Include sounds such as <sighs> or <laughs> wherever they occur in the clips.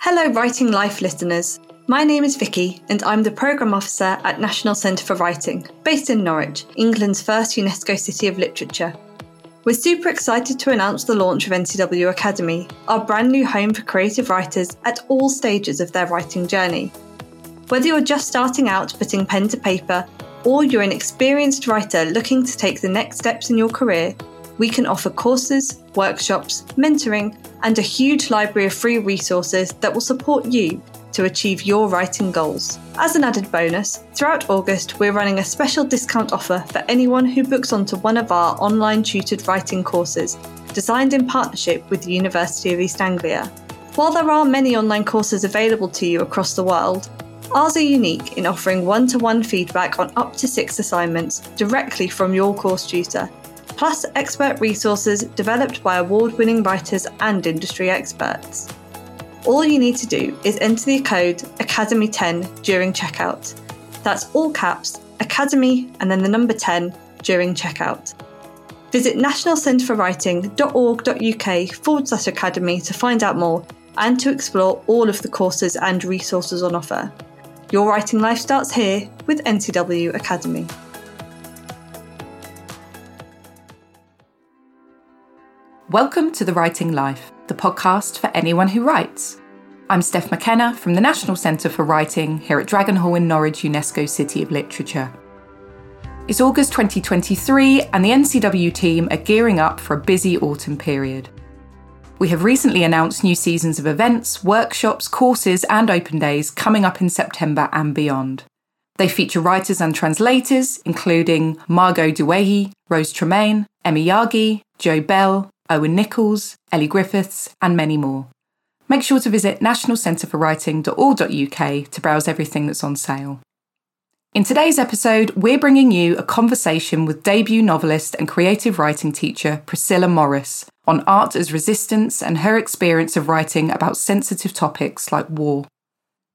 Hello, Writing Life listeners. My name is Vicky, and I'm the Programme Officer at National Centre for Writing, based in Norwich, England's first UNESCO City of Literature. We're super excited to announce the launch of NCW Academy, our brand new home for creative writers at all stages of their writing journey. Whether you're just starting out putting pen to paper, or you're an experienced writer looking to take the next steps in your career, we can offer courses, workshops, mentoring, and a huge library of free resources that will support you to achieve your writing goals. As an added bonus, throughout August, we're running a special discount offer for anyone who books onto one of our online tutored writing courses, designed in partnership with the University of East Anglia. While there are many online courses available to you across the world, ours are unique in offering one to one feedback on up to six assignments directly from your course tutor, plus expert resources developed by award winning writers and industry experts. All you need to do is enter the code Academy10 during checkout. That's all caps, Academy, and then the number 10 during checkout. Visit nationalcentreforwriting.org.uk forward slash academy to find out more and to explore all of the courses and resources on offer. Your writing life starts here with NCW Academy. Welcome to The Writing Life, the podcast for anyone who writes. I'm Steph McKenna from the National Centre for Writing here at Dragon Hall in Norwich, UNESCO City of Literature. It's August 2023, and the NCW team are gearing up for a busy autumn period. We have recently announced new seasons of events, workshops, courses, and open days coming up in September and beyond. They feature writers and translators, including Margot Duehi, Rose Tremain, Emi Yagi, Joe Bell, Owen Nichols, Ellie Griffiths, and many more. Make sure to visit nationalcentreforwriting.org.uk to browse everything that's on sale. In today's episode, we're bringing you a conversation with debut novelist and creative writing teacher Priscilla Morris on art as resistance and her experience of writing about sensitive topics like war.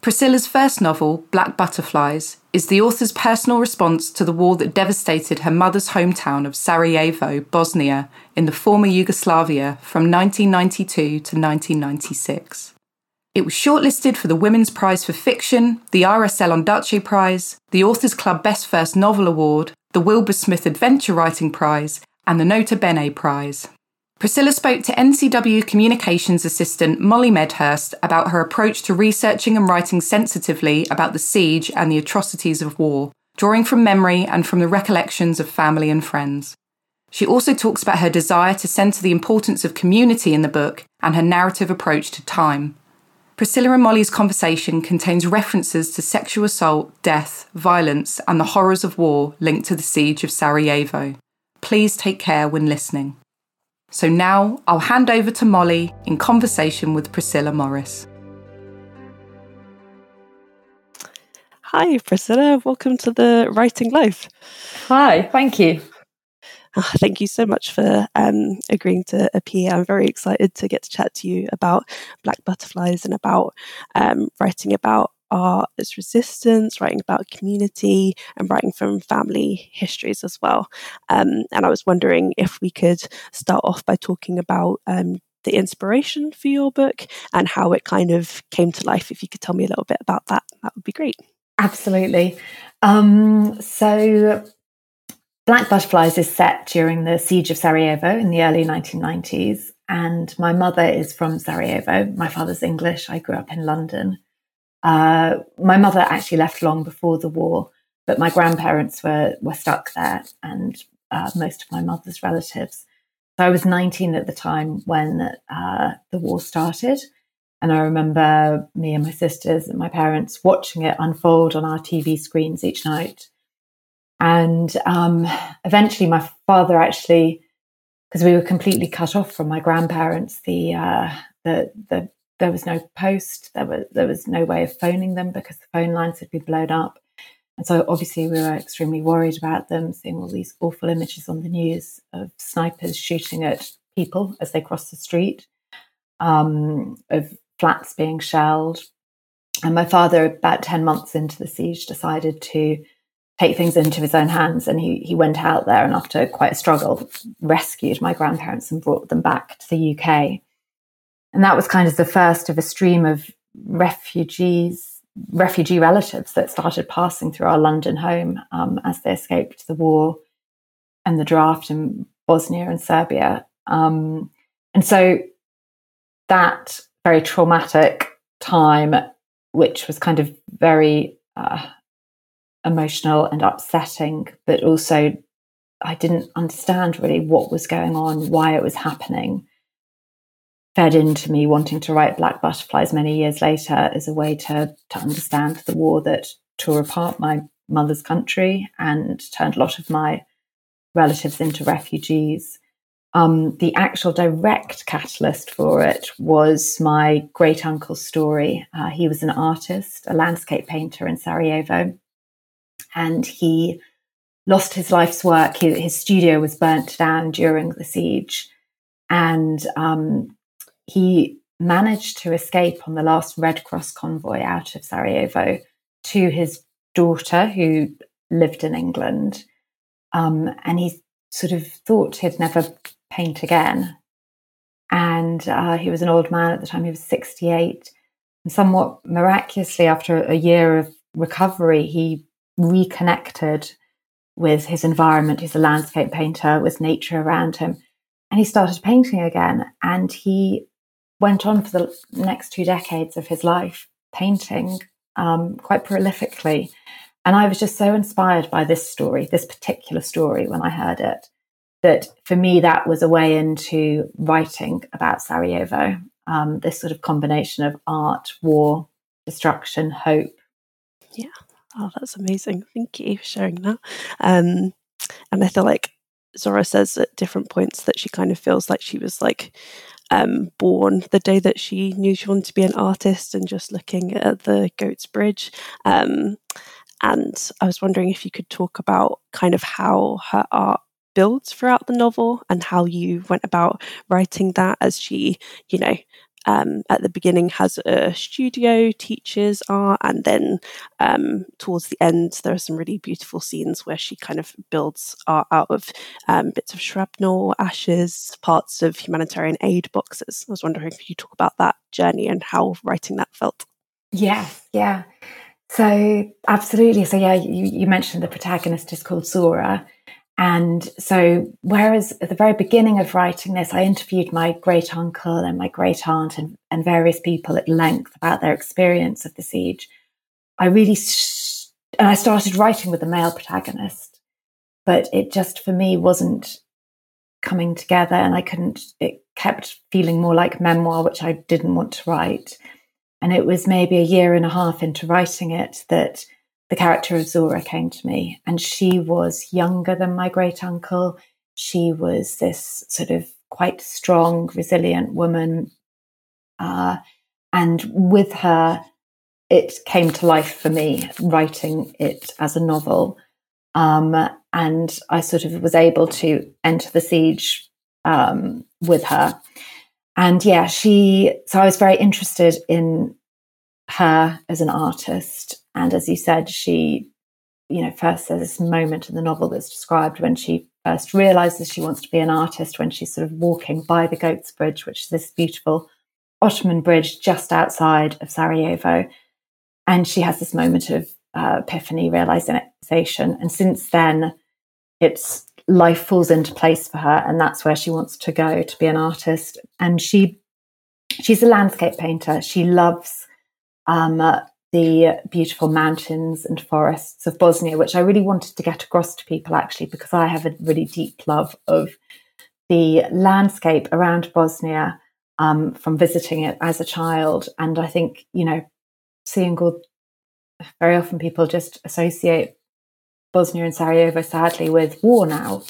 Priscilla's first novel, Black Butterflies, is the author's personal response to the war that devastated her mother's hometown of Sarajevo, Bosnia, in the former Yugoslavia from 1992 to 1996. It was shortlisted for the Women's Prize for Fiction, the RSL Ondaatje Prize, the Authors Club Best First Novel Award, the Wilbur Smith Adventure Writing Prize, and the Nota Bene Prize. Priscilla spoke to NCW Communications Assistant Molly Medhurst about her approach to researching and writing sensitively about the siege and the atrocities of war, drawing from memory and from the recollections of family and friends. She also talks about her desire to centre the importance of community in the book and her narrative approach to time. Priscilla and Molly's conversation contains references to sexual assault, death, violence, and the horrors of war linked to the siege of Sarajevo. Please take care when listening. So now I'll hand over to Molly in conversation with Priscilla Morris. Hi, Priscilla. Welcome to the Writing Life. Hi, thank you. Oh, thank you so much for um, agreeing to appear. I'm very excited to get to chat to you about Black Butterflies and about um, writing about art as resistance, writing about community, and writing from family histories as well. Um, and I was wondering if we could start off by talking about um, the inspiration for your book and how it kind of came to life. If you could tell me a little bit about that, that would be great. Absolutely. Um, so, Black Butterflies is set during the siege of Sarajevo in the early 1990s. And my mother is from Sarajevo. My father's English. I grew up in London. Uh, my mother actually left long before the war, but my grandparents were were stuck there, and uh, most of my mother's relatives. So I was 19 at the time when uh, the war started, and I remember me and my sisters and my parents watching it unfold on our TV screens each night. And um, eventually, my father actually, because we were completely cut off from my grandparents, the uh, the the there was no post. There was there was no way of phoning them because the phone lines had been blown up. And so obviously we were extremely worried about them, seeing all these awful images on the news of snipers shooting at people as they crossed the street, um, of flats being shelled. And my father, about 10 months into the siege, decided to take things into his own hands. And he, he went out there and, after quite a struggle, rescued my grandparents and brought them back to the UK. And that was kind of the first of a stream of refugees, refugee relatives that started passing through our London home um, as they escaped the war and the draft in Bosnia and Serbia. Um, and so that very traumatic time, which was kind of very uh, emotional and upsetting, but also I didn't understand really what was going on, why it was happening, fed into me wanting to write Black Butterflies many years later as a way to, to understand the war that tore apart my mother's country and turned a lot of my relatives into refugees. Um, the actual direct catalyst for it was my great uncle's story. Uh, he was an artist, a landscape painter in Sarajevo, and he lost his life's work. He, his studio was burnt down during the siege, and um, he managed to escape on the last Red Cross convoy out of Sarajevo to his daughter, who lived in England. Um, and he sort of thought he'd never paint again. And uh, he was an old man at the time, he was 68. And somewhat miraculously, after a year of recovery, he reconnected with his environment. He's a landscape painter with nature around him. And he started painting again. And he went on for the next two decades of his life painting um, quite prolifically. And I was just so inspired by this story, this particular story, when I heard it, that for me, that was a way into writing about Sarajevo. Um, this sort of combination of art, war, destruction, hope. Yeah. Oh, that's amazing. Thank you for sharing that. Um, and I feel like Zora says at different points that she kind of feels like she was like um, born the day that she knew she wanted to be an artist and just looking at the Goats Bridge. Um, and I was wondering if you could talk about kind of how her art builds throughout the novel and how you went about writing that as she, you know, um, at the beginning has a studio, teaches art, and then um, towards the end, there are some really beautiful scenes where she kind of builds art out of um, bits of shrapnel, ashes, parts of humanitarian aid boxes. I was wondering if you talk about that journey and how writing that felt. Yes, yeah. So, absolutely. So, yeah, you, you mentioned the protagonist is called Zora. And so, whereas at the very beginning of writing this, I interviewed my great uncle and my great aunt and, and various people at length about their experience of the siege, I really, sh- and I started writing with the male protagonist, but it just for me wasn't coming together and I couldn't, it kept feeling more like memoir, which I didn't want to write. And it was maybe a year and a half into writing it that the character of Zora came to me, and she was younger than my great uncle. She was this sort of quite strong, resilient woman. Uh, and with her, it came to life for me, writing it as a novel. Um, and I sort of was able to enter the siege um, with her. And yeah, she, so I was very interested in her as an artist and as you said, she, you know, first there's this moment in the novel that's described when she first realizes she wants to be an artist when she's sort of walking by the Goats Bridge, which is this beautiful Ottoman bridge just outside of Sarajevo. And she has this moment of uh, epiphany, realization. And since then, it's life falls into place for her. And that's where she wants to go to be an artist. And she, she's a landscape painter. She loves um, the beautiful mountains and forests of Bosnia, which I really wanted to get across to people actually, because I have a really deep love of the landscape around Bosnia um, from visiting it as a child. And I think, you know, seeing all, very often people just associate Bosnia and Sarajevo sadly with war now.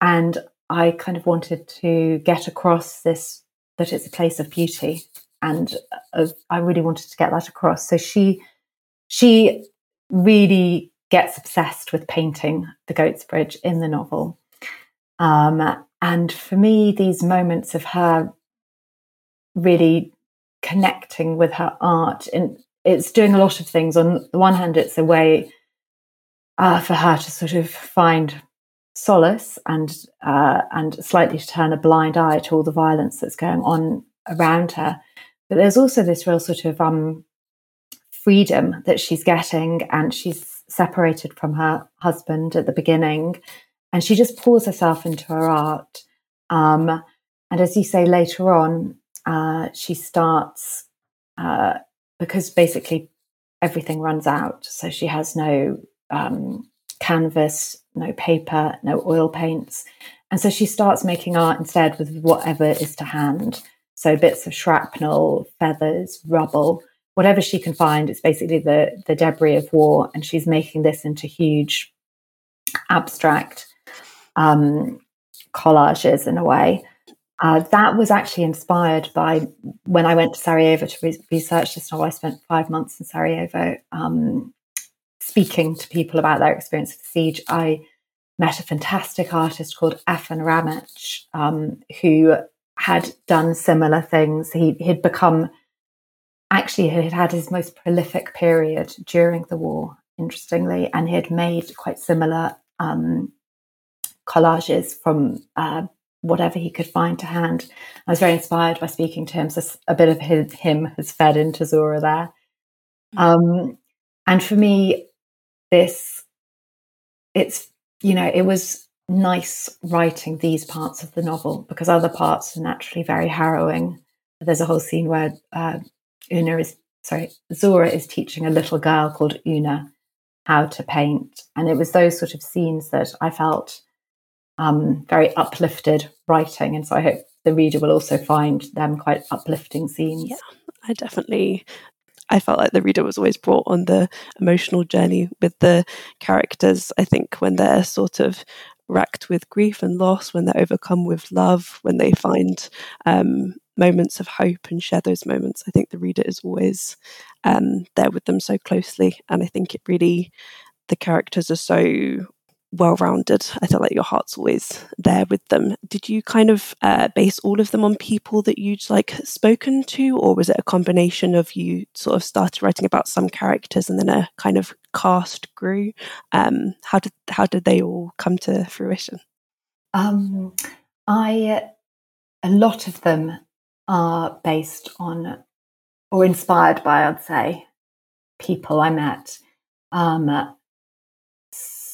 And I kind of wanted to get across this that it's a place of beauty and I really wanted to get that across. So she she really gets obsessed with painting the Goats Bridge in the novel. Um, and for me, these moments of her really connecting with her art, and it's doing a lot of things. On the one hand, it's a way uh, for her to sort of find solace and uh, and slightly to turn a blind eye to all the violence that's going on around her. But there's also this real sort of um, freedom that she's getting, and she's separated from her husband at the beginning, and she just pours herself into her art. Um, and as you say later on, uh, she starts uh, because basically everything runs out, so she has no um, canvas, no paper, no oil paints. And so she starts making art instead with whatever is to hand. So bits of shrapnel, feathers, rubble, whatever she can find. It's basically the, the debris of war. And she's making this into huge abstract um, collages in a way. Uh, that was actually inspired by when I went to Sarajevo to re- research this novel. I spent five months in Sarajevo um, speaking to people about their experience of the siege, I met a fantastic artist called Afan Ramic, um, who had done similar things. He had become, actually, he had had his most prolific period during the war, interestingly, and he had made quite similar um, collages from uh, whatever he could find to hand. I was very inspired by speaking to him. So a bit of his, him has fed into Zora there. Mm. Um, and for me, this it's you know it was nice writing these parts of the novel because other parts are naturally very harrowing. There's a whole scene where uh, una is sorry zora is teaching a little girl called una how to paint. And it was those sort of scenes that i felt um, very uplifted writing. And so i hope the reader will also find them quite uplifting scenes. Yeah i definitely I felt like the reader was always brought on the emotional journey with the characters. I think when they're sort of racked with grief and loss, when they're overcome with love, when they find um, moments of hope and share those moments, I think the reader is always um, there with them so closely. And I think it really, the characters are so well rounded. I feel like your heart's always there with them. Did you kind of uh, base all of them on people that you'd like spoken to, or was it a combination of you sort of started writing about some characters and then a kind of cast grew? Um, how did how did they all come to fruition? Um, I a lot of them are based on or inspired by, I'd say, people I met. Um,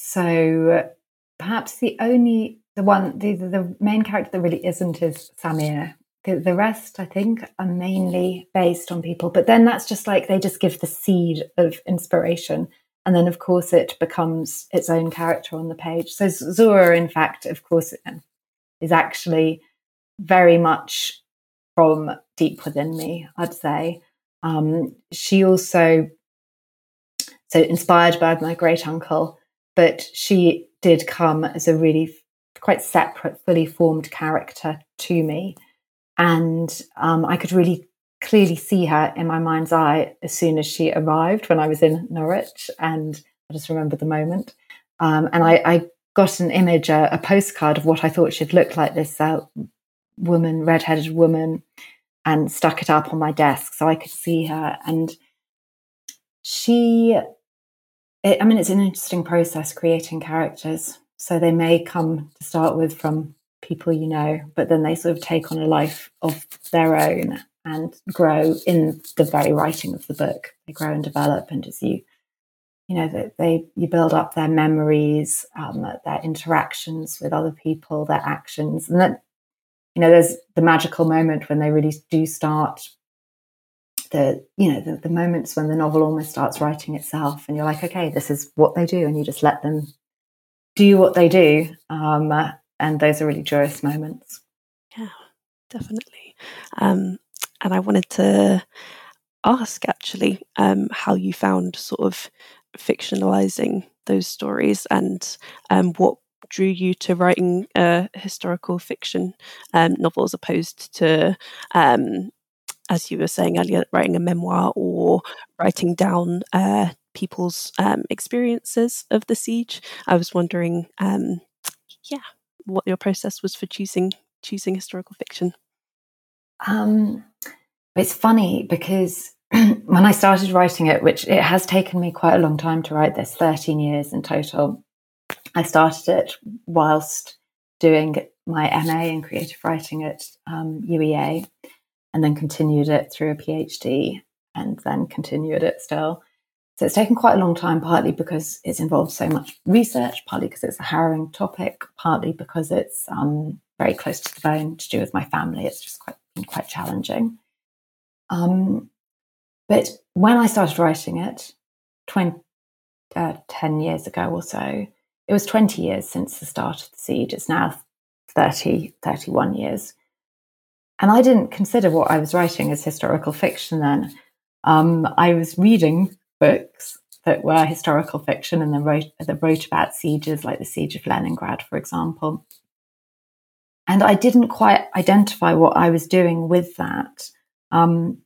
so perhaps the only the one the the main character that really isn't is Samir. The, the rest, I think, are mainly based on people. But then that's just like they just give the seed of inspiration, and then of course it becomes its own character on the page. So Zora, in fact, of course, is actually very much from deep within me. I'd say um, she also so inspired by my great uncle but she did come as a really quite separate, fully formed character to me. And um, I could really clearly see her in my mind's eye as soon as she arrived when I was in Norwich. And I just remember the moment. Um, and I, I, got an image, a, a, postcard of what I thought she'd look like this uh, woman, redheaded woman, and stuck it up on my desk so I could see her. And she it, I mean, it's an interesting process creating characters. So they may come to start with from people you know, but then they sort of take on a life of their own and grow in the very writing of the book. They grow and develop, and as you, you know, they, they you build up their memories, um, their interactions with other people, their actions, and then you know, there's the magical moment when they really do start the you know the, the moments when the novel almost starts writing itself and you're like okay this is what they do and you just let them do what they do um, uh, and those are really joyous moments. Yeah definitely. Um, and i wanted to ask actually um, how you found sort of fictionalizing those stories and um, what drew you to writing a historical fiction um, novel as opposed to um, as you were saying earlier, writing a memoir or writing down uh, people's um, experiences of the siege. I was wondering, um, yeah, what your process was for choosing choosing historical fiction. Um, it's funny because <clears throat> when I started writing it, which it has taken me quite a long time to write this, 13 years in total, I started it whilst doing my MA in creative writing at um, UEA. And then continued it through a PhD and then continued it still. So it's taken quite a long time, partly because it's involved so much research, partly because it's a harrowing topic, partly because it's um, very close to the bone to do with my family. It's just quite been quite challenging. Um, but when I started writing it, 20, uh, 10 years ago or so, it was 20 years since the start of the seed. It's now 30, 31 years. And I didn't consider what I was writing as historical fiction then. Um, I was reading books that were historical fiction and that wrote, that wrote about sieges, like the Siege of Leningrad, for example. And I didn't quite identify what I was doing with that. Um,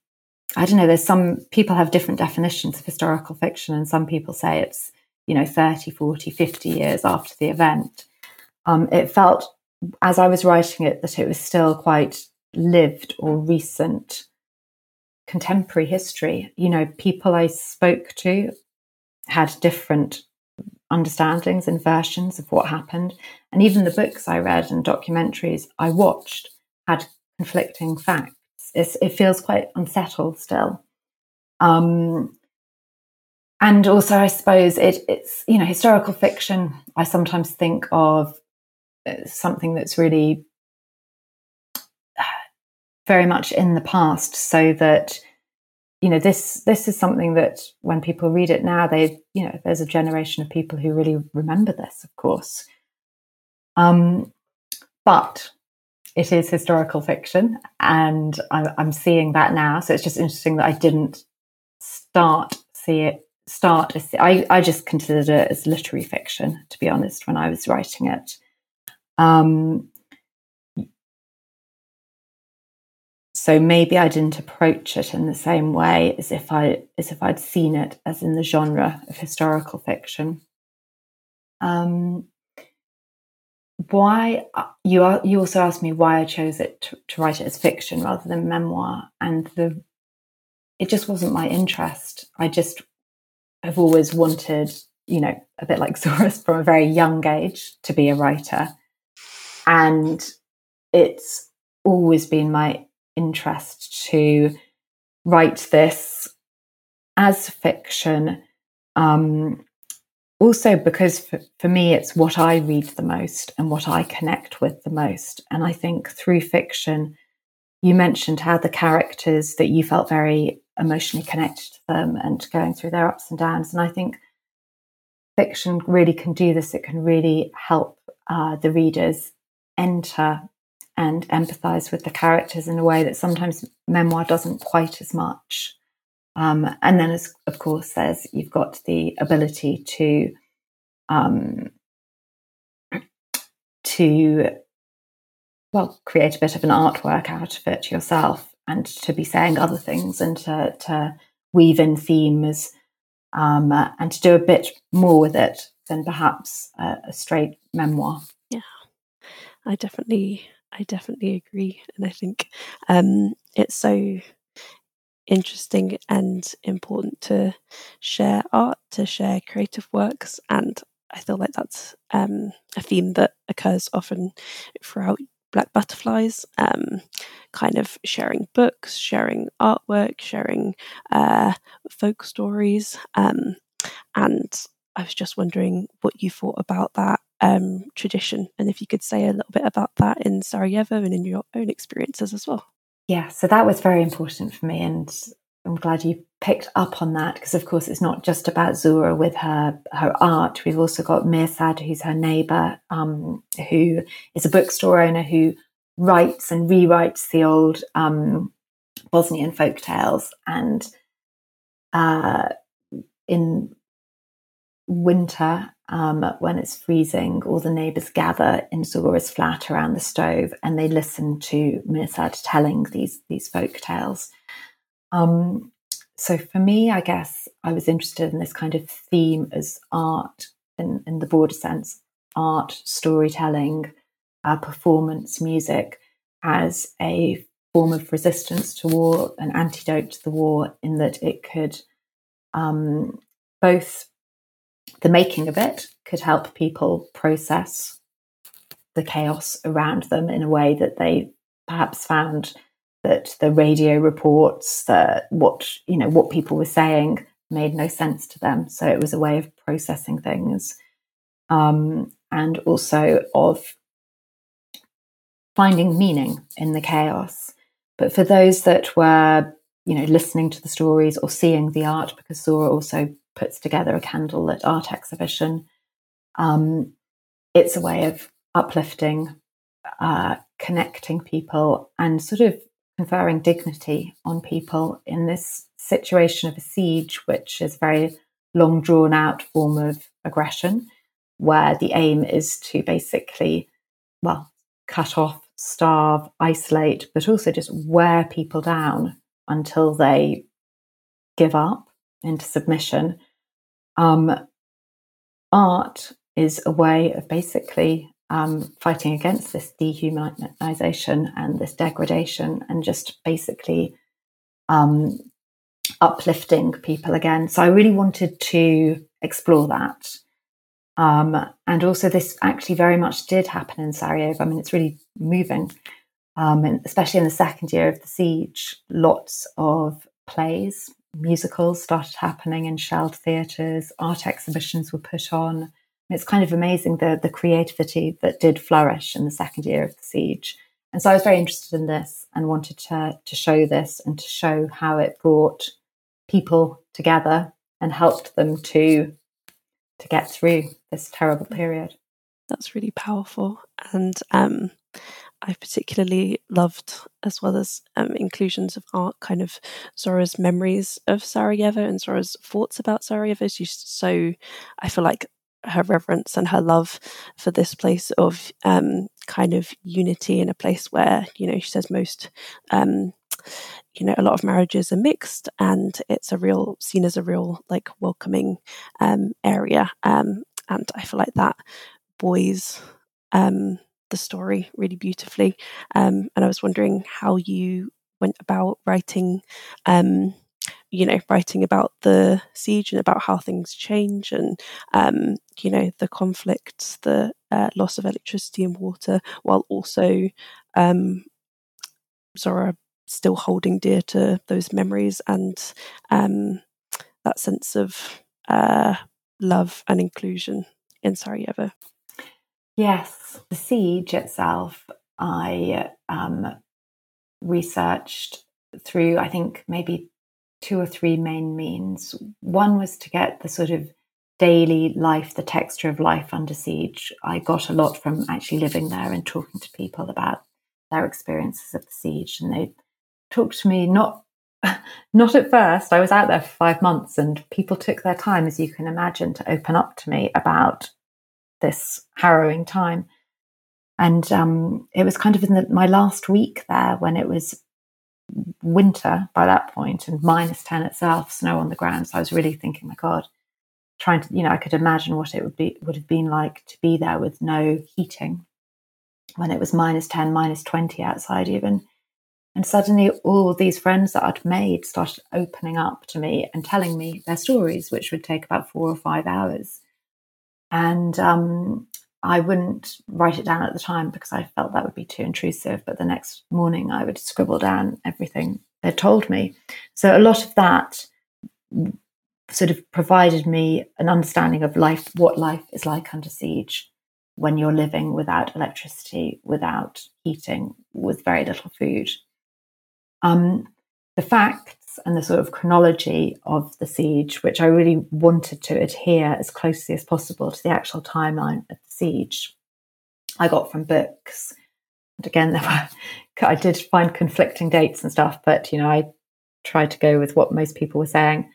I don't know, there's some people have different definitions of historical fiction, and some people say it's, you know, 30, 40, 50 years after the event. Um, it felt, as I was writing it, that it was still quite lived or recent contemporary history. You know, people I spoke to had different understandings and versions of what happened. And even the books I read and documentaries I watched had conflicting facts. It's, it feels quite unsettled still. Um, and also, I suppose it, it's, you know, historical fiction, I sometimes think of uh, something that's really very much in the past so that you know this this is something that when people read it now they you know there's a generation of people who really remember this of course. Um but it is historical fiction and I, i'm seeing that now so it's just interesting that i didn't start see it start I, I just considered it as literary fiction to be honest when i was writing it. Um so maybe I didn't approach it in the same way as if I as if I'd seen it as in the genre of historical fiction. Um, why uh, you are, you also asked me why I chose it to, to write it as fiction rather than memoir, and the it just wasn't my interest. I just have always wanted, you know, a bit like <laughs> Zora's from a very young age to be a writer, and it's always been my interest to write this as fiction. Um, also, because for, for me, it's what I read the most and what I connect with the most. And I think through fiction, you mentioned how the characters that you felt very emotionally connected to them and going through their ups and downs. And I think fiction really can do this. It can really help uh, the readers enter and empathize with the characters in a way that sometimes memoir doesn't quite as much. Um, and then, as, of course, there's you've got the ability to um, to well create a bit of an artwork out of it yourself, and to be saying other things, and to, to weave in themes, um, and to do a bit more with it than perhaps a, a straight memoir. Yeah, I definitely I definitely agree, and I think um, it's so interesting and important to share art, to share creative works, and I feel like that's um, a theme that occurs often throughout Black Butterflies, um, kind of sharing books, sharing artwork, sharing uh, folk stories. Um, and I was just wondering what you thought about that um, tradition, and if you could say a little bit about that in Sarajevo and in your own experiences as well. Yeah, so that was very important for me, and I'm glad you picked up on that because, of course, it's not just about Zora with her her art. We've also got Mirsad, who's her neighbour, um, who is a bookstore owner who writes and rewrites the old um, Bosnian folk tales, and uh, in winter um, when it's freezing, all the neighbours gather in Zora's flat around the stove and they listen to Mirsad telling these these folk tales. Um, so for me, I guess I was interested in this kind of theme as art in, in the broader sense, art, storytelling, uh, performance, music as a form of resistance to war, an antidote to the war, in that it could um, both the making of it could help people process the chaos around them in a way that they perhaps found that the radio reports, that what you know, what people were saying made no sense to them. So it was a way of processing things, um, and also of finding meaning in the chaos. But for those that were, you know, listening to the stories or seeing the art, because Zora also puts together a candlelit art exhibition, um, it's a way of uplifting, uh, connecting people, and sort of conferring dignity on people in this situation of a siege, which is a very long drawn out form of aggression, where the aim is to basically, well, cut off, starve, isolate, but also just wear people down until they give up into submission. Um, art is a way of basically um, fighting against this dehumanization and this degradation and just basically um, uplifting people again. So I really wanted to explore that. Um, and also, this actually very much did happen in Sarajevo. I mean, it's really moving, um, and especially in the second year of the siege, lots of plays, musicals started happening in shelled theatres, art exhibitions were put on it's kind of amazing the the creativity that did flourish in the second year of the siege. And so I was very interested in this and wanted to to show this and to show how it brought people together and helped them to to get through this terrible period. That's really powerful. And um, I particularly loved, as well as um, inclusions of art, kind of Zora's memories of Sarajevo and Zora's thoughts about Sarajevo. She's so, I feel like her reverence and her love for this place of um, kind of unity in a place where you know she says most um, you know a lot of marriages are mixed and it's a real seen as a real like welcoming um, area um, and i feel like that buoys um, the story really beautifully um, and i was wondering how you went about writing um, you know, writing about the siege and about how things change and, um, you know, the conflicts, the uh, loss of electricity and water, while also um, Zora still holding dear to those memories and um, that sense of uh, love and inclusion in Sarajevo. Yes, the siege itself, I um, researched through, I think, maybe two or three main means. One was to get the sort of daily life, the texture of life under siege. I got a lot from actually living there and talking to people about their experiences of the siege. And they talked to me not <laughs> not at first. I was out there for five months and people took their time, as you can imagine, to open up to me about this harrowing time. And um, it was kind of in the, my last week there when it was winter by that point and minus 10 itself, snow on the ground. So I was really thinking, my God, trying to, you know, I could imagine what it would be would have been like to be there with no heating when it was minus 10, minus 20 outside even. And suddenly all these friends that I'd made started opening up to me and telling me their stories, which would take about four or five hours. And um, I wouldn't write it down at the time because I felt that would be too intrusive. But the next morning, I would scribble down everything they told me. So a lot of that sort of provided me an understanding of life, what life is like under siege when you're living without electricity, without heating, with very little food. Um, the fact and the sort of chronology of the siege, which I really wanted to adhere as closely as possible to the actual timeline of the siege, I got from books. And again, <laughs> there were I did find conflicting dates and stuff, but you know, I tried to go with what most people were saying.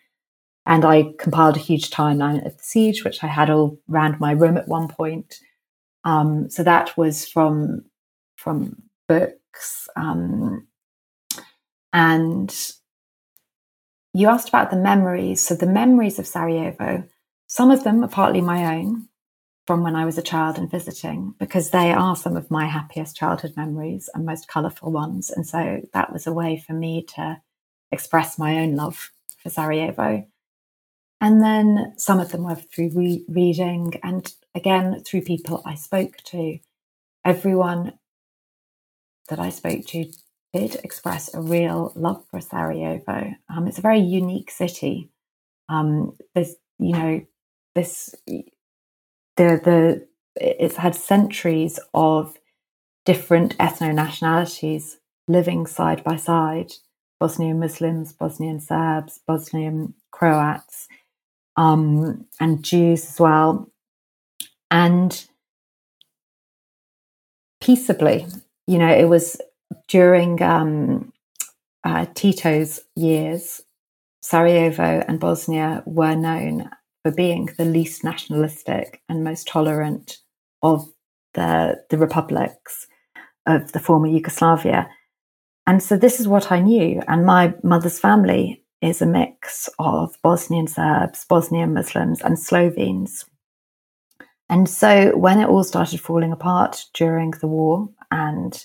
And I compiled a huge timeline of the siege, which I had all around my room at one point. Um, so that was from from books. Um, and you asked about the memories. So, the memories of Sarajevo, some of them are partly my own from when I was a child and visiting, because they are some of my happiest childhood memories and most colourful ones. And so, that was a way for me to express my own love for Sarajevo. And then some of them were through re- reading and again through people I spoke to. Everyone that I spoke to express a real love for Sarajevo. Um, it's a very unique city. Um, there's, you know, this the the it's had centuries of different ethno nationalities living side by side Bosnian Muslims, Bosnian Serbs, Bosnian Croats, um, and Jews as well. And peaceably, you know, it was during um, uh, Tito's years, Sarajevo and Bosnia were known for being the least nationalistic and most tolerant of the, the republics of the former Yugoslavia. And so this is what I knew. And my mother's family is a mix of Bosnian Serbs, Bosnian Muslims, and Slovenes. And so when it all started falling apart during the war and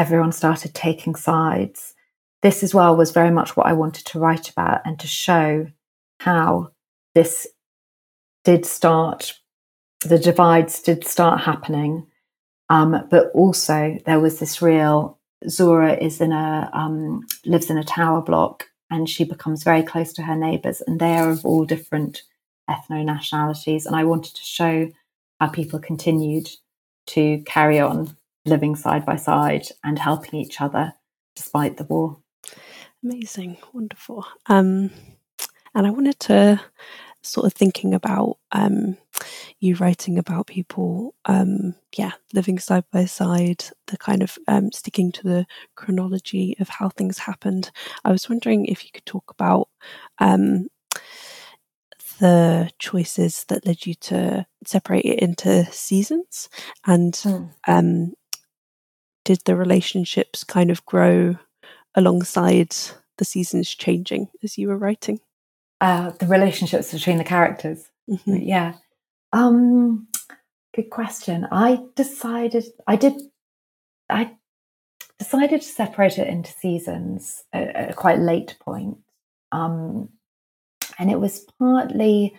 everyone started taking sides, this as well was very much what I wanted to write about and to show how this did start, the divides did start happening. Um, but also there was this real Zora is in a um, lives in a tower block and she becomes very close to her neighbours and they are of all different ethno nationalities and I wanted to show how people continued to carry on living side by side and helping each other despite the war. Amazing, wonderful. Um, and I wanted to sort of thinking about um, you writing about people, um, yeah, living side by side, the kind of um, sticking to the chronology of how things happened. I was wondering if you could talk about um, the choices that led you to separate it into seasons and mm. Did the relationships kind of grow alongside the seasons changing as you were writing? Uh, the relationships between the characters. Mm-hmm. Yeah. Um, good question. I decided I did. I decided to separate it into seasons at, at a quite late point, um, and it was partly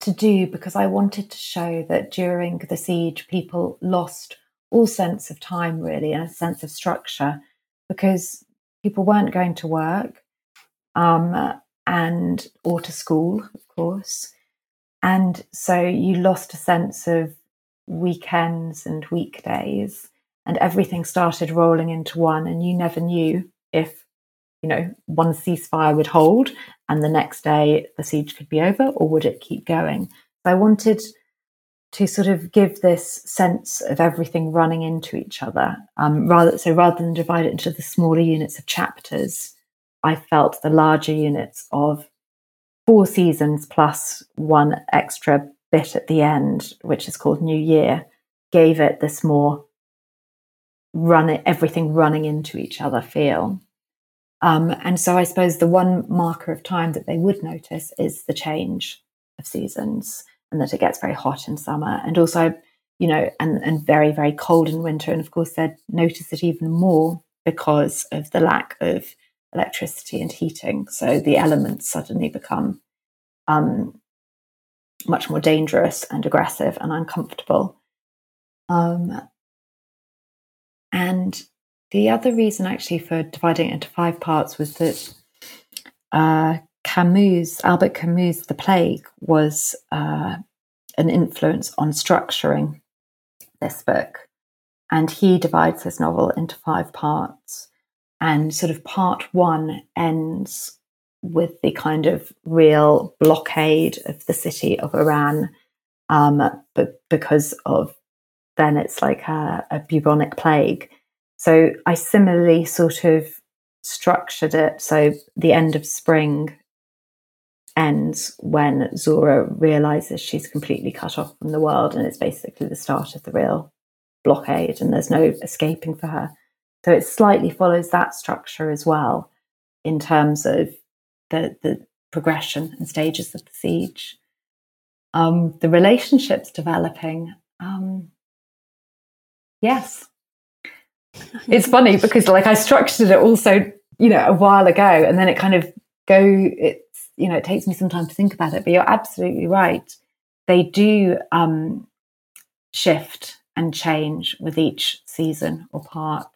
to do because I wanted to show that during the siege, people lost all sense of time, really, and a sense of structure, because people weren't going to work. Um, and or to school, of course. And so you lost a sense of weekends and weekdays, and everything started rolling into one, and you never knew if, you know, one ceasefire would hold and the next day the siege could be over, or would it keep going? So I wanted to sort of give this sense of everything running into each other. Um, rather, so rather than divide it into the smaller units of chapters, I felt the larger units of four seasons plus one extra bit at the end, which is called New Year, gave it this more run it, everything running into each other feel. Um, and so I suppose the one marker of time that they would notice is the change of seasons and that it gets very hot in summer and also, you know, and, and very, very cold in winter. And of course, they'd notice it even more because of the lack of electricity and heating. So the elements suddenly become um, much more dangerous and aggressive and uncomfortable. Um, and the other reason, actually, for dividing it into five parts was that uh, Camus, Albert Camus, The Plague, was uh, an influence on structuring this book. And he divides his novel into five parts. And sort of part one ends with the kind of real blockade of the city of Oran, um, but because of then it's like a, a bubonic plague. So I similarly sort of structured it so the end of spring ends when Zora realizes she's completely cut off from the world, and it's basically the start of the real blockade, and there's no escaping for her. So it slightly follows that structure as well in terms of the, the progression and stages of the siege. Um, the relationships developing. Um, yes. <laughs> it's funny because like I structured it also, you know, a while ago and then it kind of go, it's, you know, it takes me some time to think about it, but you're absolutely right. They do um, shift and change with each season or part.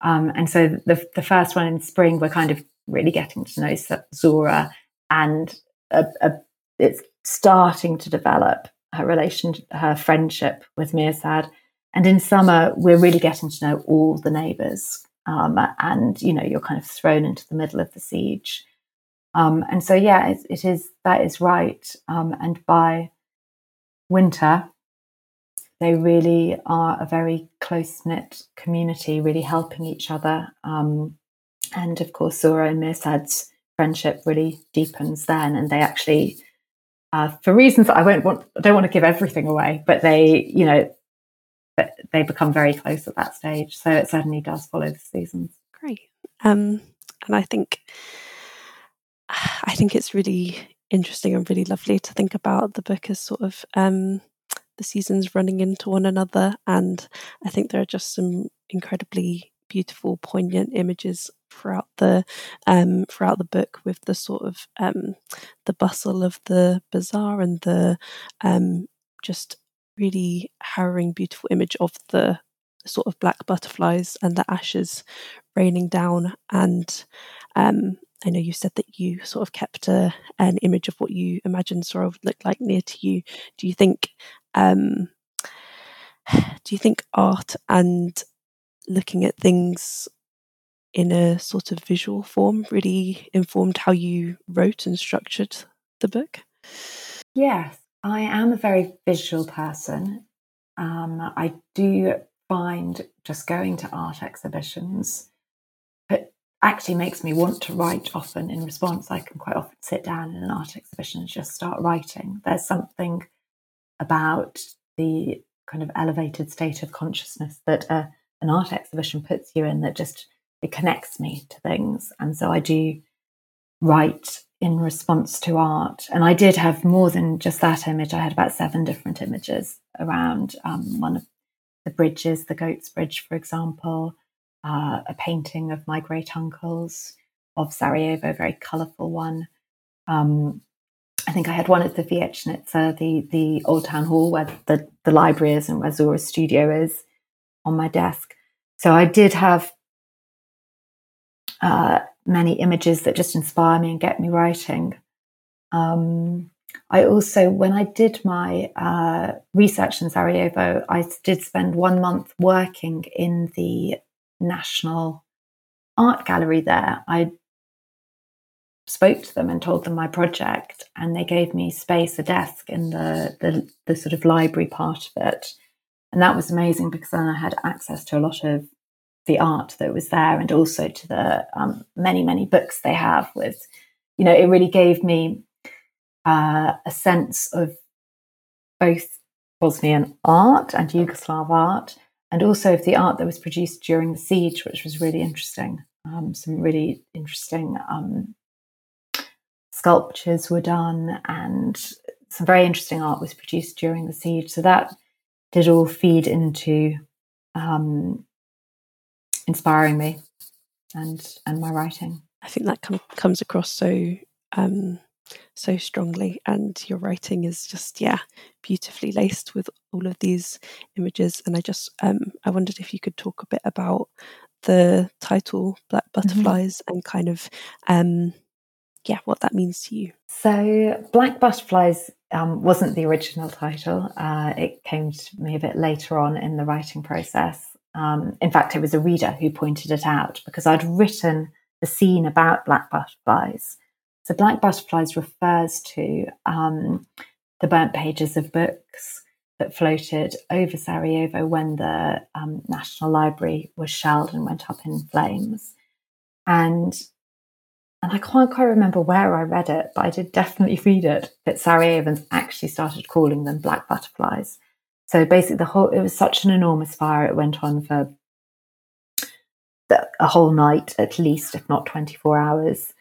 Um, and so the, the first one in spring, we're kind of really getting to know Zora and a, a, it's starting to develop her relation, her friendship with Mirsad. And in summer, we're really getting to know all the neighbours. Um, and, you know, you're kind of thrown into the middle of the siege. Um, and so, yeah, it, it is, that is right. Um, and by winter, they really are a very close knit community, really helping each other. Um, and of course, Zora and Mirsad's friendship really deepens then, and they actually, uh, for reasons that I won't want, I don't want to give everything away, but they, you know, they become very close at that stage. So it certainly does follow the seasons. Great, um, and I think, <sighs> I think it's really interesting and really lovely to think about the book as sort of um, the seasons running into one another. And I think there are just some incredibly beautiful, poignant images throughout the um, throughout the book with the sort of um, the bustle of the bazaar and the um, just really harrowing, beautiful image of the sort of black butterflies and the ashes raining down. And um, I know you said that you sort of kept a, an image of what you imagined Zora would look like near to you. Do you think um, do you think art and looking at things in a sort of visual form really informed how you wrote and structured the book? Yes, I am a very visual person. Um, I do find just going to art exhibitions it actually makes me want to write often in response. I can quite often sit down in an art exhibition and just start writing. There's something about the kind of elevated state of consciousness that uh, an art exhibition puts you in that just it connects me to things and so i do write in response to art and i did have more than just that image i had about seven different images around um, one of the bridges the goats bridge for example uh, a painting of my great uncles of sarajevo a very colorful one um, I think I had one at the Vijećnica, the the old town hall where the, the library is and where Zora's studio is on my desk. So I did have uh, many images that just inspire me and get me writing. Um, I also, when I did my uh, research in Sarajevo, I did spend one month working in the National Art Gallery there. I spoke to them and told them my project, and they gave me space, a desk in the, the, the sort of library part of it. And that was amazing because then I had access to a lot of the art that was there and also to the um, many, many books they have with, you know, it really gave me uh, a sense of both Bosnian art and Yugoslav art, and also of the art that was produced during the siege, which was really interesting. Um, some really interesting um, sculptures were done and some very interesting art was produced during the siege. So that did all feed into um, inspiring me and and my writing. I think that com- comes across so um, so strongly, and your writing is just yeah beautifully laced with all of these images. And I just um, I wondered if you could talk a bit about the title Black mm-hmm. Butterflies mm-hmm. and kind of um, yeah, what that means to you. So, Black Butterflies um, wasn't the original title. Uh, it came to me a bit later on in the writing process. Um, in fact, it was a reader who pointed it out because I'd written the scene about black butterflies. So, Black Butterflies refers to um, the burnt pages of books that floated over Sarajevo when the um, National Library was shelled and went up in flames. And and I can't quite remember where I read it, but I did definitely <laughs> read it that Sarajevans actually started calling them black butterflies. So basically, the whole it was such an enormous fire. It went on for a whole night, at least, if not twenty four hours.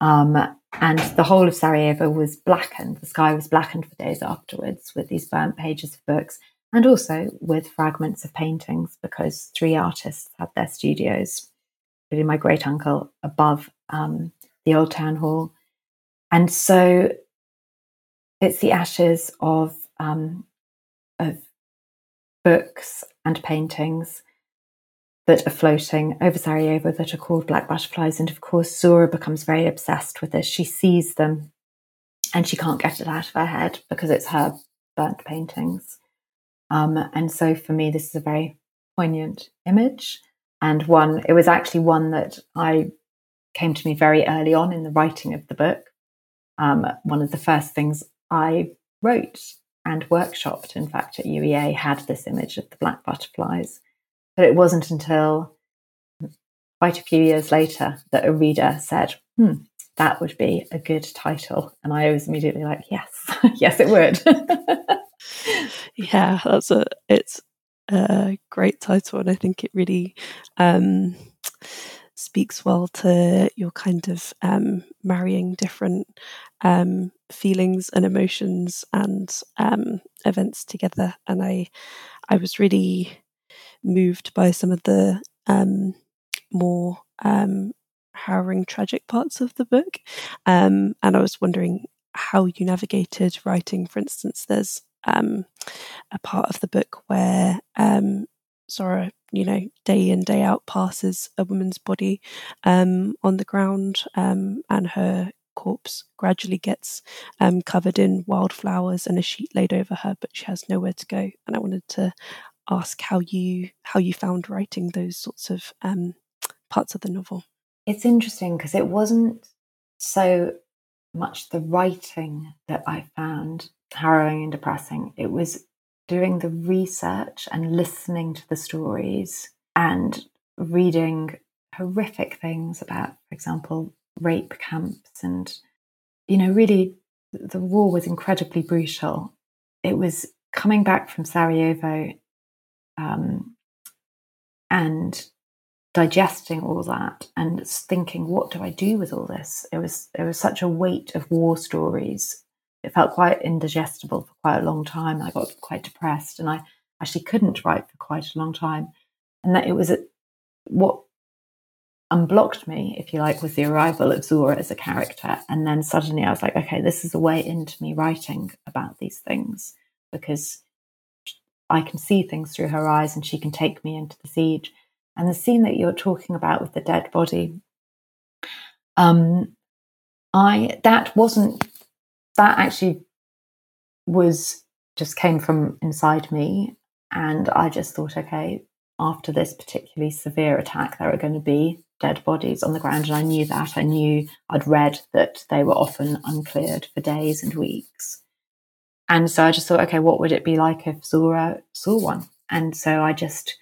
Um, and the whole of Sarajevo was blackened. The sky was blackened for days afterwards with these burnt pages of books and also with fragments of paintings because three artists had their studios, including my great uncle, above um, the old town hall. And so it's the ashes of um, of books and paintings that are floating over Sarajevo that are called black butterflies. And of course, Zora becomes very obsessed with this. She sees them and she can't get it out of her head because it's her burnt paintings. Um, and so for me, this is a very poignant image and one, it was actually one that I came to me very early on in the writing of the book. Um, one of the first things I wrote and workshopped, in fact, at UEA had this image of the black butterflies. But it wasn't until quite a few years later that a reader said, hmm, that would be a good title. And I was immediately like, yes, <laughs> yes, it would. <laughs> yeah, that's a, it's a great title. And I think it really, um, speaks well to your kind of um, marrying different um, feelings and emotions and um, events together. And I, I was really moved by some of the um, more um, harrowing, tragic parts of the book. Um, and I was wondering how you navigated writing. For instance, there's a part of the book where Zora, you know, day in, day out passes a woman's body um, on the ground um, and her corpse gradually gets um, covered in wildflowers and a sheet laid over her, but she has nowhere to go. And I wanted to ask how you how you found writing those sorts of um, parts of the novel. It's interesting because it wasn't so much the writing that I found harrowing and depressing. It was doing the research and listening to the stories and reading horrific things about, for example, rape camps and, you know, really the war was incredibly brutal. It was coming back from Sarajevo um, and digesting all that and thinking, what do I do with all this? It was it was such a weight of war stories it felt quite indigestible for quite a long time. I got quite depressed and I actually couldn't write for quite a long time. And that it was a, what unblocked me, if you like, was the arrival of Zora as a character. And then suddenly I was like, okay, this is a way into me writing about these things because I can see things through her eyes and she can take me into the siege. And the scene that you're talking about with the dead body, um, I that wasn't that actually was just came from inside me. And I just thought, okay, after this particularly severe attack, there are going to be dead bodies on the ground. And I knew that. I knew I'd read that they were often uncleared for days and weeks. And so I just thought, okay, what would it be like if Zora saw one? And so I just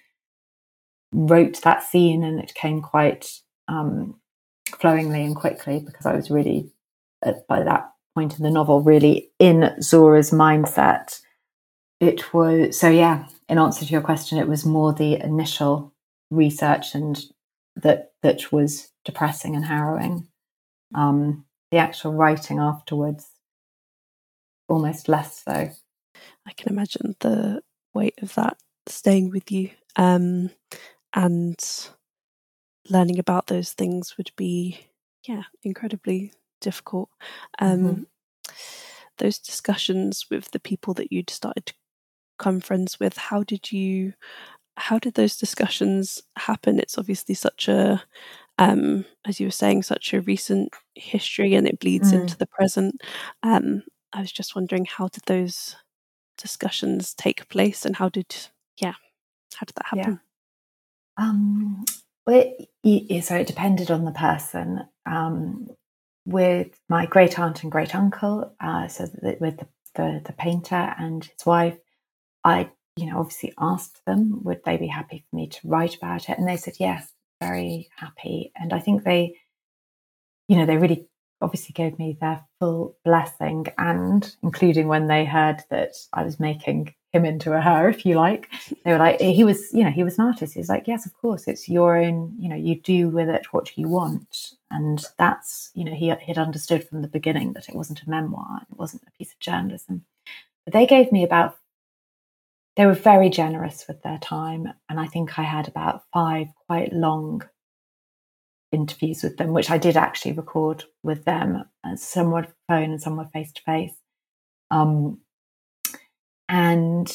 wrote that scene and it came quite um, flowingly and quickly because I was really, by that point in the novel really in Zora's mindset. It was so yeah, in answer to your question, it was more the initial research and that that was depressing and harrowing. Um, the actual writing afterwards, almost less so. I can imagine the weight of that staying with you um, and learning about those things would be, yeah, incredibly difficult. Um, mm-hmm. Those discussions with the people that you'd started to become friends with, how did you? How did those discussions happen? It's obviously such a, um, as you were saying, such a recent history, and it bleeds mm. into the present. Um, I was just wondering, how did those discussions take place, and how did, yeah, how did that happen? Yeah. Um, well, it, it, so it depended on the person. Um, with my great aunt and great uncle, uh, so with the, the, the painter and his wife, I you know obviously asked them would they be happy for me to write about it, and they said yes, very happy. And I think they, you know, they really obviously gave me their full blessing, and including when they heard that I was making him into a her, if you like. They were like, he was, you know, he was an artist. He's like, yes, of course, it's your own, you know, you do with it what you want. And that's, you know, he had understood from the beginning that it wasn't a memoir, it wasn't a piece of journalism. But they gave me about, they were very generous with their time. And I think I had about five quite long interviews with them, which I did actually record with them. Uh, some were phone and some were face to face. And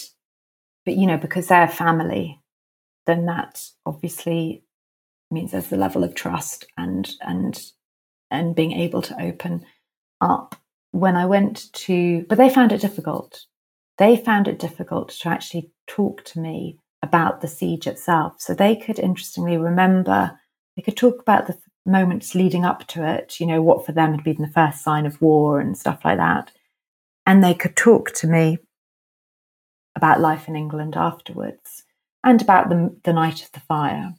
but you know because they're family then that obviously means there's the level of trust and and and being able to open up. When I went to, but they found it difficult. They found it difficult to actually talk to me about the siege itself. So they could interestingly remember, they could talk about the moments leading up to it, you know, what for them had been the first sign of war and stuff like that. And they could talk to me about life in England afterwards and about the, the night of the fire.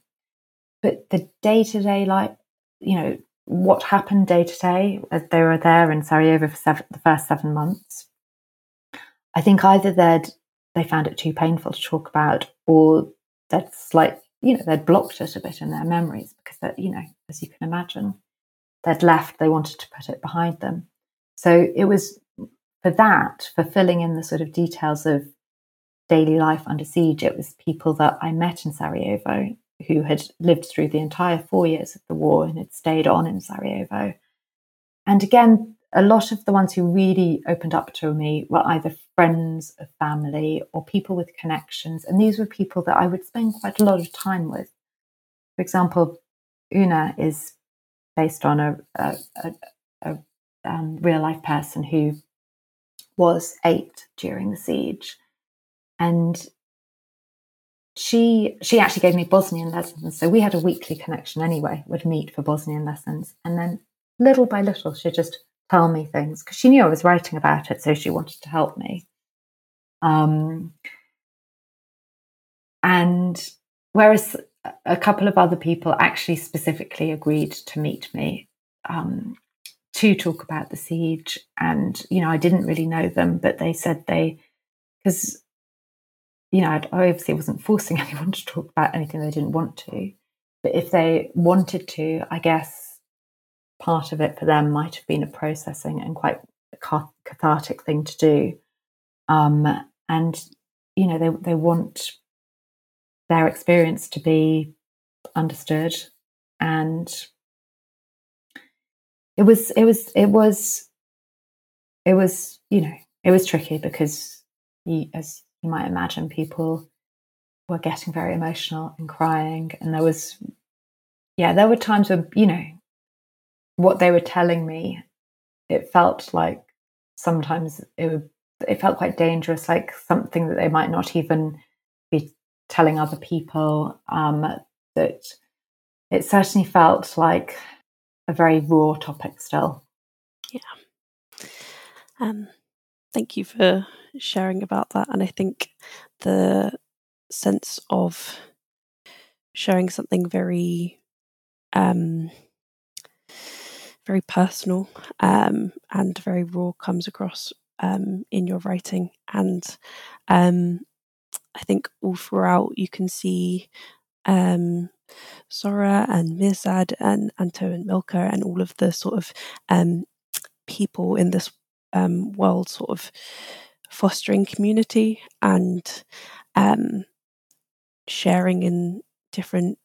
But the day to day life, you know, what happened day to day as they were there in Sarajevo for seven, the first seven months, I think either they'd they found it too painful to talk about, or that's like you know they'd blocked it a bit in their memories that you know as you can imagine they'd left they wanted to put it behind them so it was for that for filling in the sort of details of daily life under siege it was people that i met in sarajevo who had lived through the entire four years of the war and had stayed on in sarajevo and again a lot of the ones who really opened up to me were either friends of family or people with connections. And these were people that I would spend quite a lot of time with. For example, Una is based on a, a, a, a um, real life person who was eight during the siege. And she she actually gave me Bosnian lessons. So we had a weekly connection anyway, would meet for Bosnian lessons. And then little by little, she'd just tell me things because she knew I was writing about it, so she wanted to help me. Um, and whereas a couple of other people actually specifically agreed to meet me um, to talk about the siege, and you know, I didn't really know them, but they said they because you know, I obviously wasn't forcing <laughs> anyone to talk about anything they didn't want to. But if they wanted to, I guess part of it for them might have been a processing and quite cathartic thing to do. Um, and you know, they they want their experience to be understood, and it was it was it was it was you know it was tricky because you, as you might imagine, people were getting very emotional and crying, and there was yeah, there were times when you know what they were telling me, it felt like sometimes it would, it felt quite dangerous, like something that they might not even telling other people. Um, that it certainly felt like a very raw topic still. Yeah. Um, thank you for sharing about that. And I think the sense of sharing something very um, very personal um, and very raw comes across um, in your writing. And um, I think all throughout you can see um, Zora and Mirsad and Anto and Milka and all of the sort of um, people in this um, world sort of fostering community and um, sharing in different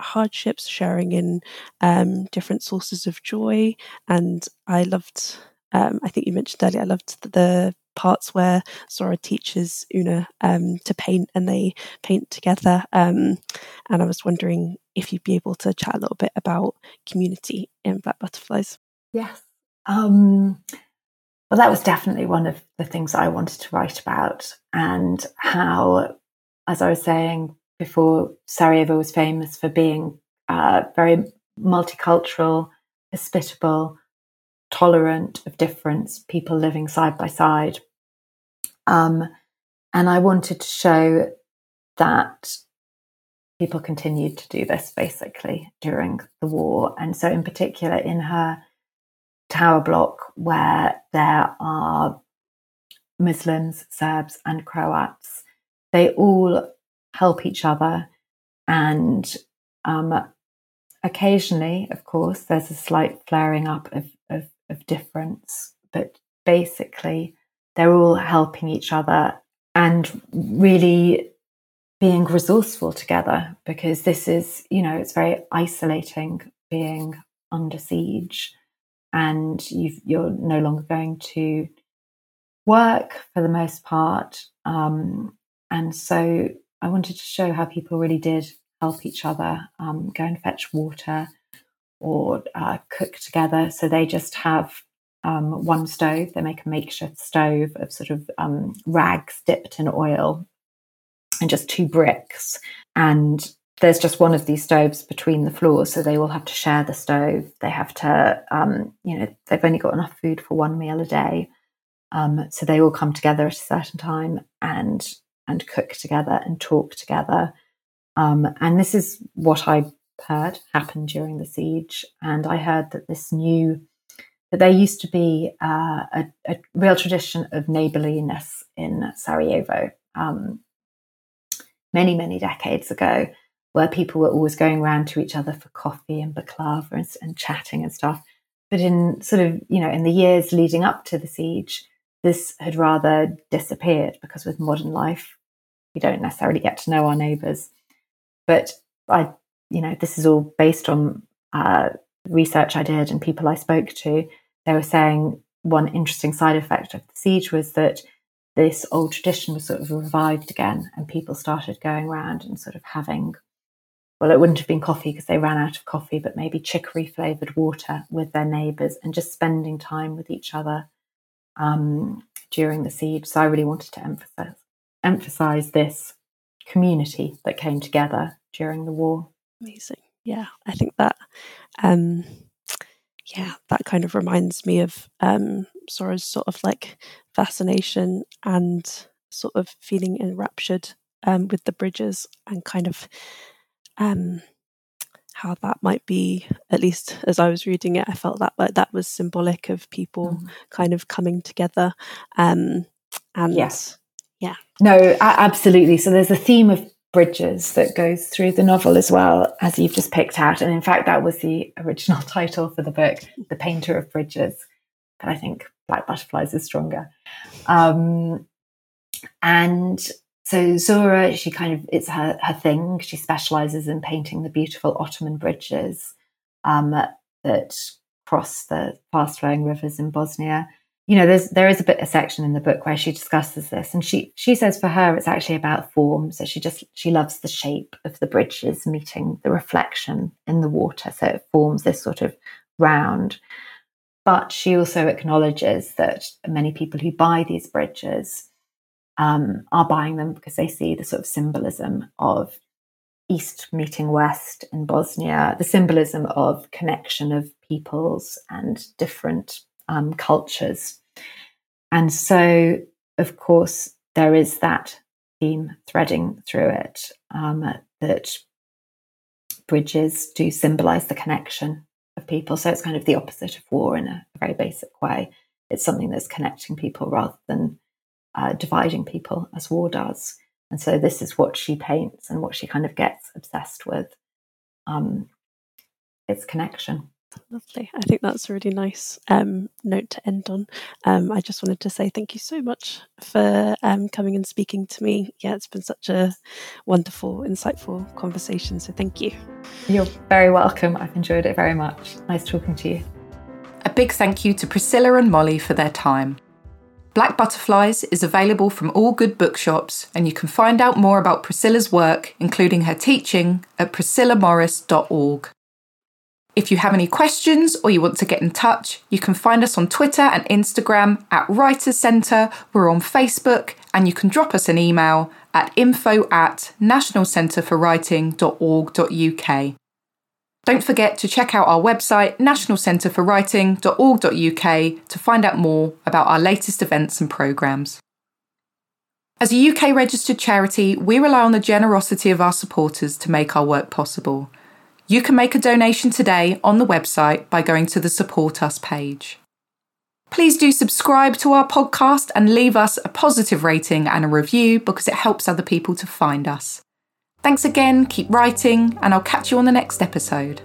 hardships, sharing in um, different sources of joy. And I loved, um, I think you mentioned earlier, I loved the parts where Zora teaches Una um, to paint and they paint together. Um, and I was wondering if you'd be able to chat a little bit about community in Black Butterflies. Yes. Um, well, that was definitely one of the things I wanted to write about, and how, as I was saying, before Sarajevo was famous for being uh, very multicultural, hospitable, tolerant of difference, people living side by side. Um, and I wanted to show that people continued to do this basically during the war. And so, in particular, in her tower block, where there are Muslims, Serbs, and Croats, they all help each other. And um, occasionally, of course, there's a slight flaring up of, of, difference, but basically, they're all helping each other and really being resourceful together because this is, you know, it's very isolating being under siege and you are no longer going to work for the most part. Um, and so I wanted to show how people really did help each other, um, go and fetch water or uh, cook together. So they just have um, one stove. They make a makeshift stove of sort of um, rags dipped in oil and just two bricks. And there's just one of these stoves between the floors, so they all have to share the stove. They have to, um, you know, they've only got enough food for one meal a day, um, so they all come together at a certain time and and cook together and talk together. Um, and this is what I heard happened during the siege. And I heard that this new that there used to be uh, a, a, real tradition of neighborliness in Sarajevo um, many, many decades ago, where people were always going around to each other for coffee and baklava and, and chatting and stuff. But in sort of, you know, in the years leading up to the siege, this had rather disappeared because with modern life, we don't necessarily get to know our neighbours. But I, you know, this is all based on uh, research I did and people I spoke to. They were saying one interesting side effect of the siege was that this old tradition was sort of revived again, and people started going around and sort of having. Well, it wouldn't have been coffee because they ran out of coffee, but maybe chicory flavored water with their neighbours and just spending time with each other um, during the siege. So I really wanted to emphasize emphasize this community that came together during the war. Amazing. Yeah, I think that um yeah, that kind of reminds me of um Zora's sort of like fascination and sort of feeling enraptured um with the bridges and kind of um how that might be at least as i was reading it i felt that like that was symbolic of people mm. kind of coming together um and yes yeah no absolutely so there's a theme of bridges that goes through the novel as well as you've just picked out and in fact that was the original <laughs> title for the book the painter of bridges but i think black butterflies is stronger um and so Zora, she kind of it's her her thing. She specializes in painting the beautiful Ottoman bridges um, that cross the fast flowing rivers in Bosnia. You know, there's there is a bit a section in the book where she discusses this, and she she says for her it's actually about form. So she just she loves the shape of the bridges meeting the reflection in the water, so it forms this sort of round. But she also acknowledges that many people who buy these bridges um, are buying them because they see the sort of symbolism of East meeting West in Bosnia, the symbolism of connection of peoples and different um, cultures. And so, of course, there is that theme threading through it um, that bridges do symbolize the connection of people. So it's kind of the opposite of war in a very basic way. It's something that's connecting people rather than uh, dividing people as war does. And so this is what she paints and what she kind of gets obsessed with. Um, it's connection. Lovely. I think that's a really nice um, note to end on. Um, I just wanted to say thank you so much for um, coming and speaking to me. Yeah, it's been such a wonderful, insightful conversation. So thank you. You're very welcome. I've enjoyed it very much. Nice talking to you. A big thank you to Priscilla and Molly for their time. Black Butterflies is available from all good bookshops, and you can find out more about Priscilla's work, including her teaching, at priscillamorris.org. If you have any questions or you want to get in touch, you can find us on Twitter and Instagram at Writers Centre. We're on Facebook, and you can drop us an email at info at nationalcentreforwriting.org.uk. Don't forget to check out our website, nationalcentreforwriting.org.uk, to find out more about our latest events and programmes. As a UK registered charity, we rely on the generosity of our supporters to make our work possible. You can make a donation today on the website by going to the Support Us page. Please do subscribe to our podcast and leave us a positive rating and a review because it helps other people to find us. Thanks again, keep writing, and I'll catch you on the next episode.